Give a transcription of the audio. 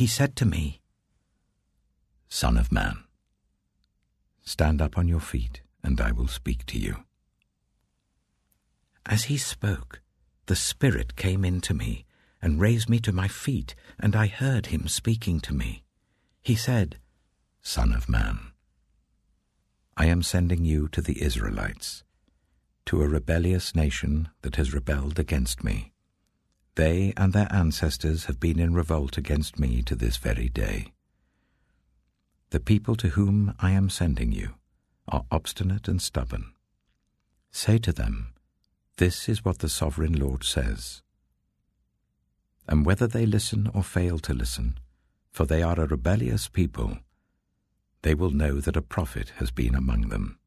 He said to me, Son of man, stand up on your feet, and I will speak to you. As he spoke, the Spirit came into me and raised me to my feet, and I heard him speaking to me. He said, Son of man, I am sending you to the Israelites, to a rebellious nation that has rebelled against me. They and their ancestors have been in revolt against me to this very day. The people to whom I am sending you are obstinate and stubborn. Say to them, This is what the sovereign Lord says. And whether they listen or fail to listen, for they are a rebellious people, they will know that a prophet has been among them.